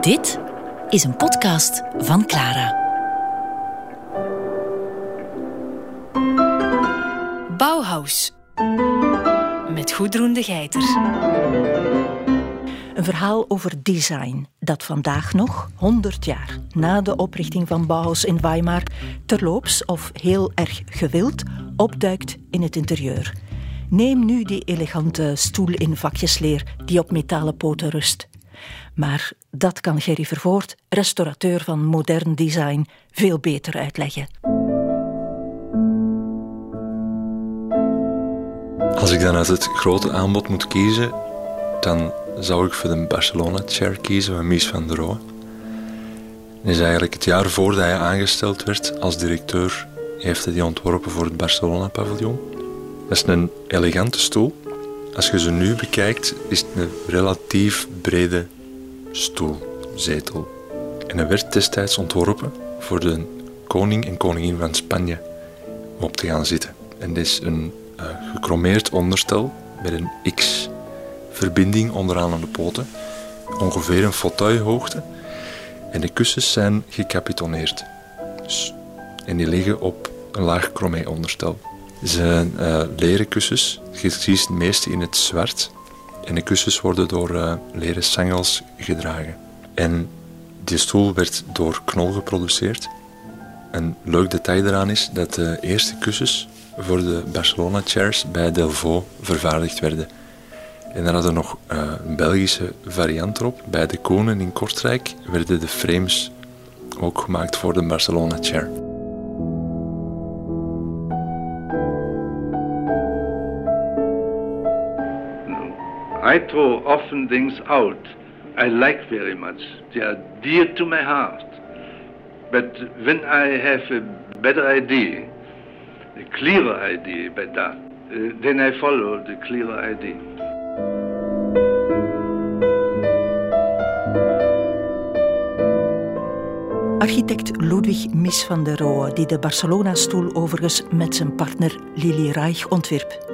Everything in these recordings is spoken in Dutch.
Dit is een podcast van Clara. Bauhaus met Goedroen de Geiter. Een verhaal over design dat vandaag nog, 100 jaar na de oprichting van Bauhaus in Weimar, terloops of heel erg gewild opduikt in het interieur. Neem nu die elegante stoel in vakjesleer die op metalen poten rust. Maar dat kan Gerry Vervoort, restaurateur van modern design, veel beter uitleggen. Als ik dan uit het grote aanbod moet kiezen, dan zou ik voor de Barcelona Chair kiezen van Mies van der Rohe. Is eigenlijk het jaar voordat hij aangesteld werd als directeur, heeft hij die ontworpen voor het Barcelona paviljoen. Dat is een elegante stoel. Als je ze nu bekijkt, is het een relatief brede stoel, zetel. En hij werd destijds ontworpen voor de koning en koningin van Spanje om op te gaan zitten. En dit is een uh, gechromeerd onderstel met een X-verbinding onderaan aan de poten, ongeveer een fauteuilhoogte. En de kussens zijn gecapitoneerd. Dus, en die liggen op een laag chromé onderstel. Zijn uh, leren kussens, je ziet het in het zwart. En de kussens worden door uh, leren sangels gedragen. En die stoel werd door Knol geproduceerd. Een leuk detail eraan is dat de eerste kussens voor de Barcelona Chairs bij Delvaux vervaardigd werden. En dan hadden we nog uh, een Belgische variant erop. Bij de Konen in Kortrijk werden de frames ook gemaakt voor de Barcelona Chair. I throw often things out I like very much. They are dear to my heart. But when I have a better idea, a clearer idea by that, uh, then I follow the clearer idea. Architect Ludwig Mies van der Rohe, die de Barcelona-stoel overigens met zijn partner Lili Reich ontwierp.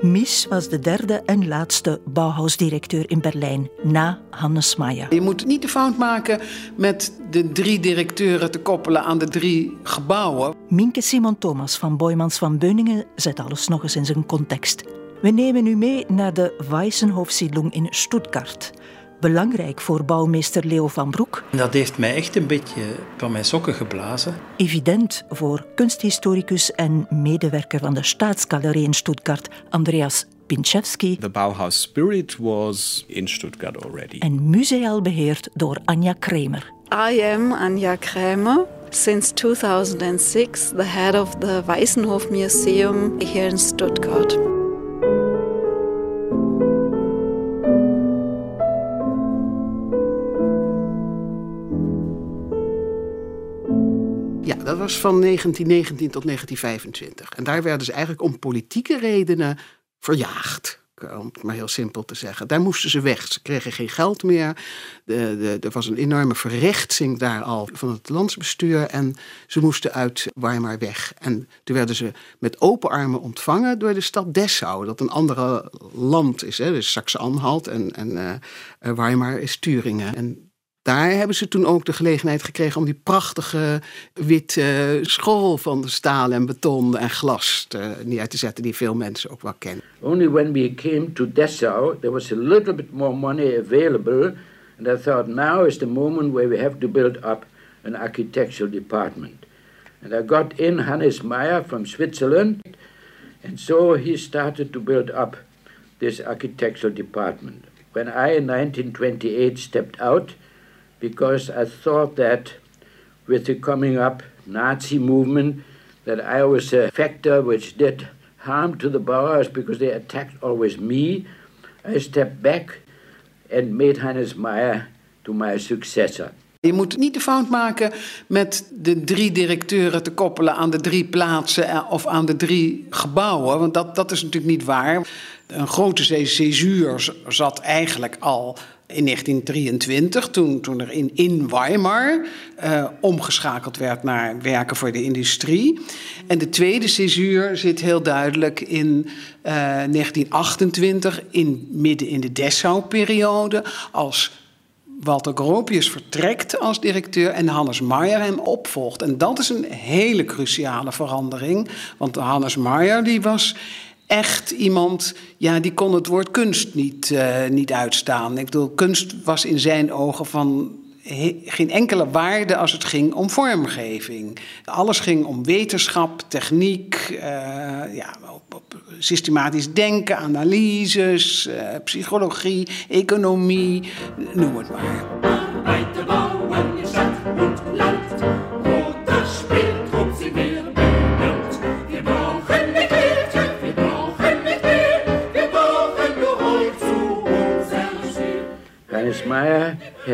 Mies was de derde en laatste Bauhaus-directeur in Berlijn, na Hannes Meijer. Je moet niet de fout maken met de drie directeuren te koppelen aan de drie gebouwen. Minke Simon Thomas van Boymans van Beuningen zet alles nog eens in zijn context. We nemen u mee naar de Weissenhofsiedlung in Stuttgart belangrijk voor bouwmeester Leo van Broek. Dat heeft mij echt een beetje van mijn sokken geblazen. Evident voor kunsthistoricus en medewerker van de Staatsgalerie in Stuttgart, Andreas Pinchewski. The Bauhaus spirit was in Stuttgart already. En museaal beheerd door Anja Kremer. I am Anja Kremer. Since 2006, the head of the Weissenhof Museum here in Stuttgart. Dat was van 1919 tot 1925. En daar werden ze eigenlijk om politieke redenen verjaagd. Om het maar heel simpel te zeggen. Daar moesten ze weg. Ze kregen geen geld meer. De, de, er was een enorme verrechtsing daar al van het landsbestuur. En ze moesten uit Weimar weg. En toen werden ze met open armen ontvangen door de stad Dessau. Dat een andere land is. Hè? Dus Saxe-Anhalt en, en uh, Weimar is Turingen. En daar hebben ze toen ook de gelegenheid gekregen om die prachtige witte school van staal en beton en glas te, neer te zetten, die veel mensen ook wel kennen. Only when we came to Dessau, there was a little bit more money available, and I thought now is the moment where we have to build up an architectural department. And I got in Hannes Meyer from Switzerland, and so he started to build up this architectural department. When I in 1928 stepped out, because I thought that with the coming up Nazi movement, that I was a factor which did harm to the Bauers because they attacked always me. I stepped back and made Hannes Meyer to my successor. Je moet niet de fout maken met de drie directeuren te koppelen aan de drie plaatsen of aan de drie gebouwen, want dat, dat is natuurlijk niet waar. Een grote césuur zat eigenlijk al in 1923, toen, toen er in, in Weimar uh, omgeschakeld werd naar werken voor de industrie. En de tweede césuur zit heel duidelijk in uh, eh, 1928, in, midden in de Dessau-periode, als Walter Gropius vertrekt als directeur en Hannes Maier hem opvolgt. En dat is een hele cruciale verandering. Want Hannes Maier die was echt iemand, ja, die kon het woord kunst niet, uh, niet uitstaan. Ik bedoel, kunst was in zijn ogen van geen enkele waarde als het ging om vormgeving. Alles ging om wetenschap, techniek, uh, ja, op, systematisch denken, analyses, uh, psychologie, economie, noem het maar.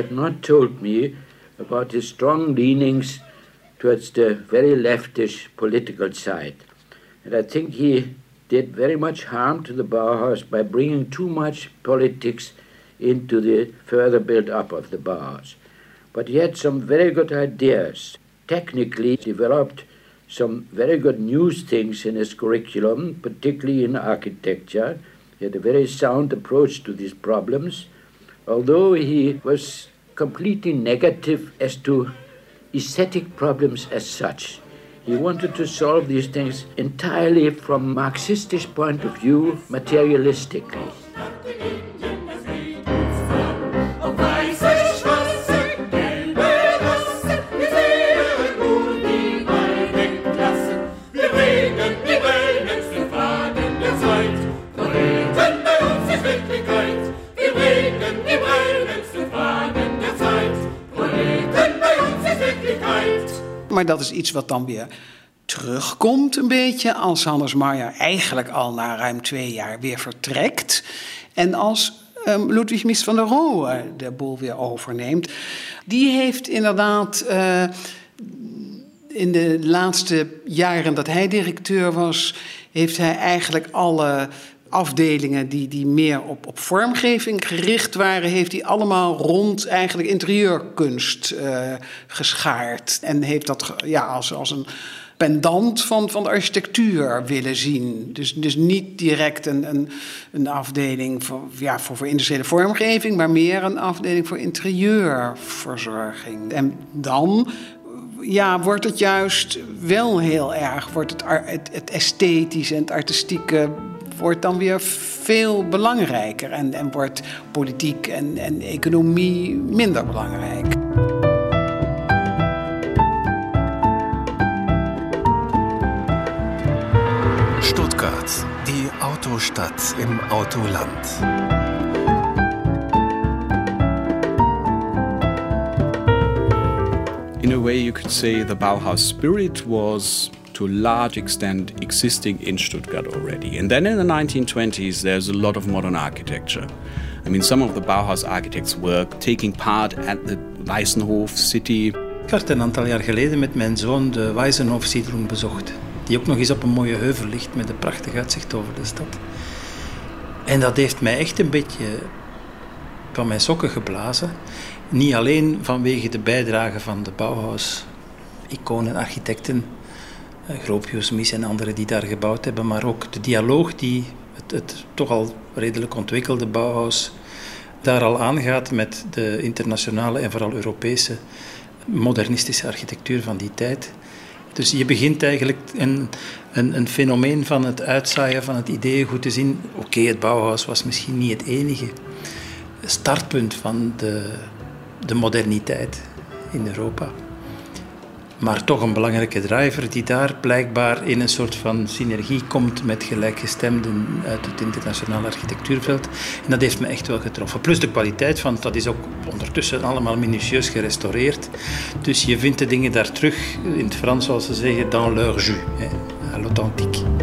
Had not told me about his strong leanings towards the very leftish political side. And I think he did very much harm to the Bauhaus by bringing too much politics into the further build up of the Bauhaus. But he had some very good ideas. Technically, developed some very good new things in his curriculum, particularly in architecture. He had a very sound approach to these problems although he was completely negative as to aesthetic problems as such. He wanted to solve these things entirely from Marxist point of view, materialistically. Dat is iets wat dan weer terugkomt een beetje als Hannes Marja eigenlijk al na ruim twee jaar weer vertrekt. En als um, Ludwig Mies van der Rohe de boel weer overneemt. Die heeft inderdaad uh, in de laatste jaren dat hij directeur was, heeft hij eigenlijk alle afdelingen die, die meer op, op vormgeving gericht waren, heeft hij allemaal rond eigenlijk interieurkunst uh, geschaard. En heeft dat ja, als, als een pendant van, van de architectuur willen zien. Dus, dus niet direct een, een, een afdeling voor, ja, voor, voor industriële vormgeving, maar meer een afdeling voor interieurverzorging. En dan ja, wordt het juist wel heel erg, wordt het, het, het esthetische en het artistieke wordt dan weer veel belangrijker en, en wordt politiek en, en economie minder belangrijk. Stuttgart, die Autostadt im Autoland. In a way, you could say the Bauhaus spirit was to a large extent existing in Stuttgart already. And then in the 1920s, there's a lot of modern architecture. I mean, some of the Bauhaus architects were taking part at the Weissenhof city. Ik had een aantal jaar geleden met mijn zoon de Weissenhof-siedlung bezocht. Die ook nog eens op een mooie heuvel ligt met een prachtig uitzicht over de stad. En dat heeft mij echt een beetje van mijn sokken geblazen. Niet alleen vanwege de bijdrage van de Bauhaus, iconen, architecten Gropius, Mies en anderen die daar gebouwd hebben, maar ook de dialoog die het, het toch al redelijk ontwikkelde Bauhaus daar al aangaat met de internationale en vooral Europese modernistische architectuur van die tijd. Dus je begint eigenlijk een, een, een fenomeen van het uitzaaien van het idee goed te zien. Oké, het Bauhaus was misschien niet het enige startpunt van de, de moderniteit in Europa maar toch een belangrijke driver die daar blijkbaar in een soort van synergie komt met gelijkgestemden uit het internationale architectuurveld. En dat heeft me echt wel getroffen. Plus de kwaliteit van dat is ook ondertussen allemaal minutieus gerestaureerd. Dus je vindt de dingen daar terug, in het Frans zoals ze zeggen, dans leur jus, à l'authentique.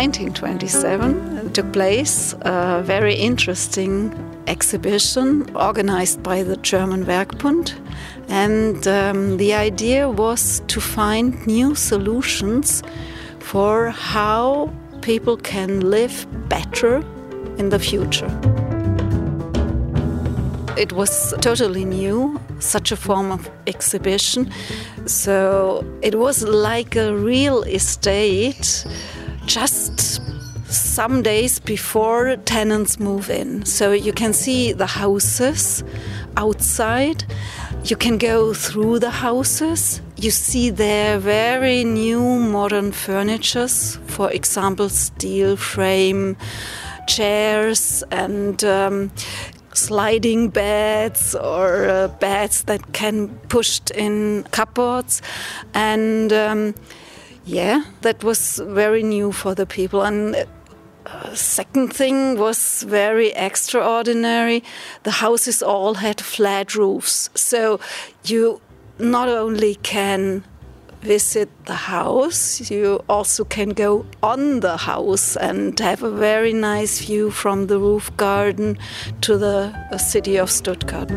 1927 took place a very interesting exhibition organized by the German Werkbund. And um, the idea was to find new solutions for how people can live better in the future. It was totally new such a form of exhibition. So it was like a real estate just some days before tenants move in. So you can see the houses outside. You can go through the houses. You see there very new modern furnitures, for example, steel frame chairs and um, sliding beds or uh, beds that can pushed in cupboards and um, yeah that was very new for the people and uh, second thing was very extraordinary the houses all had flat roofs so you not only can visit the house. You also can go on the house and have a very nice view from the roof garden to the city of Stuttgart.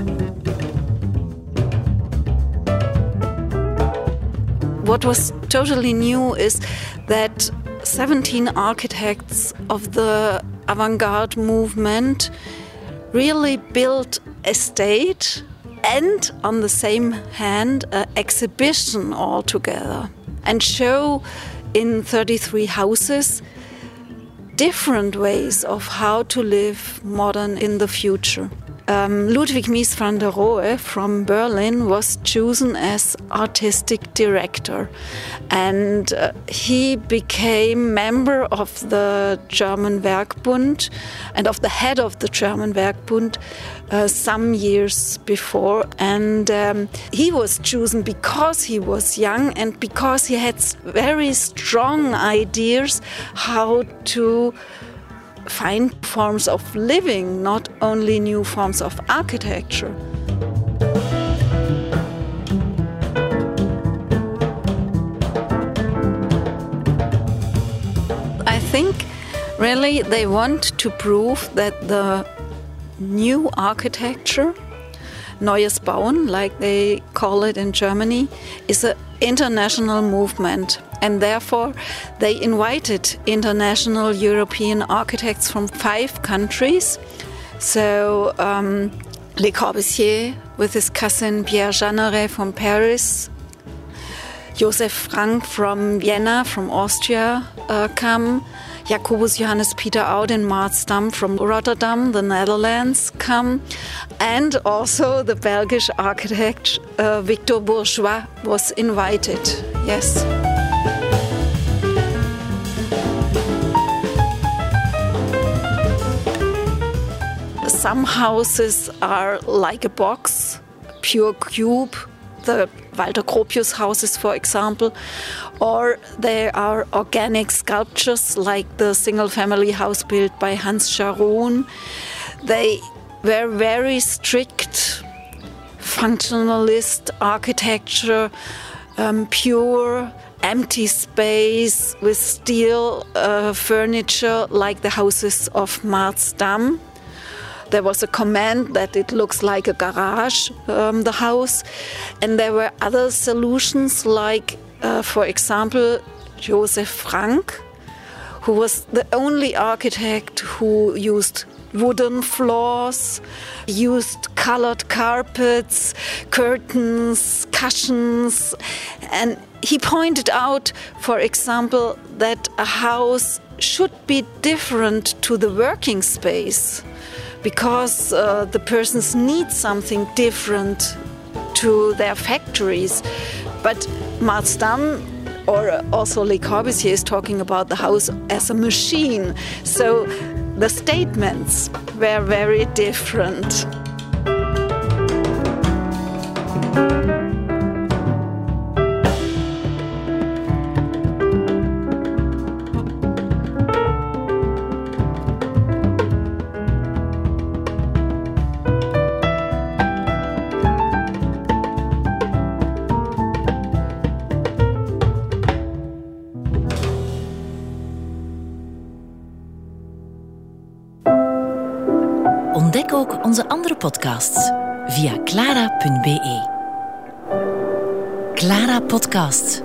What was totally new is that 17 architects of the avant garde movement really built a state and on the same hand, an exhibition altogether and show in 33 houses different ways of how to live modern in the future. Um, Ludwig Mies van der Rohe from Berlin was chosen as artistic director, and uh, he became member of the German Werkbund and of the head of the German Werkbund uh, some years before. And um, he was chosen because he was young and because he had very strong ideas how to find forms of living, not only new forms of architecture. I think really they want to prove that the new architecture, Neues Bauen, like they call it in Germany, is an international movement and therefore they invited international European architects from five countries. So um, Le Corbusier with his cousin Pierre Jeanneret from Paris, Josef Frank from Vienna, from Austria, uh, come. Jacobus Johannes Peter Auden Marsdam from Rotterdam, the Netherlands, come. And also the Belgish architect uh, Victor Bourgeois was invited. Yes. Some houses are like a box, pure cube, the Walter Gropius houses, for example, or there are organic sculptures like the single family house built by Hans Scharoun. They were very strict functionalist architecture, um, pure empty space with steel uh, furniture like the houses of Marsdam there was a comment that it looks like a garage, um, the house. And there were other solutions, like, uh, for example, Josef Frank, who was the only architect who used wooden floors, used colored carpets, curtains, cushions. And he pointed out, for example, that a house should be different to the working space because uh, the persons need something different to their factories. But Marsdam or also Le Corbusier is talking about the house as a machine. So the statements were very different. Ook onze andere podcasts via clara.be. Clara Podcast.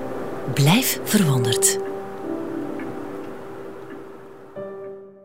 Blijf verwonderd.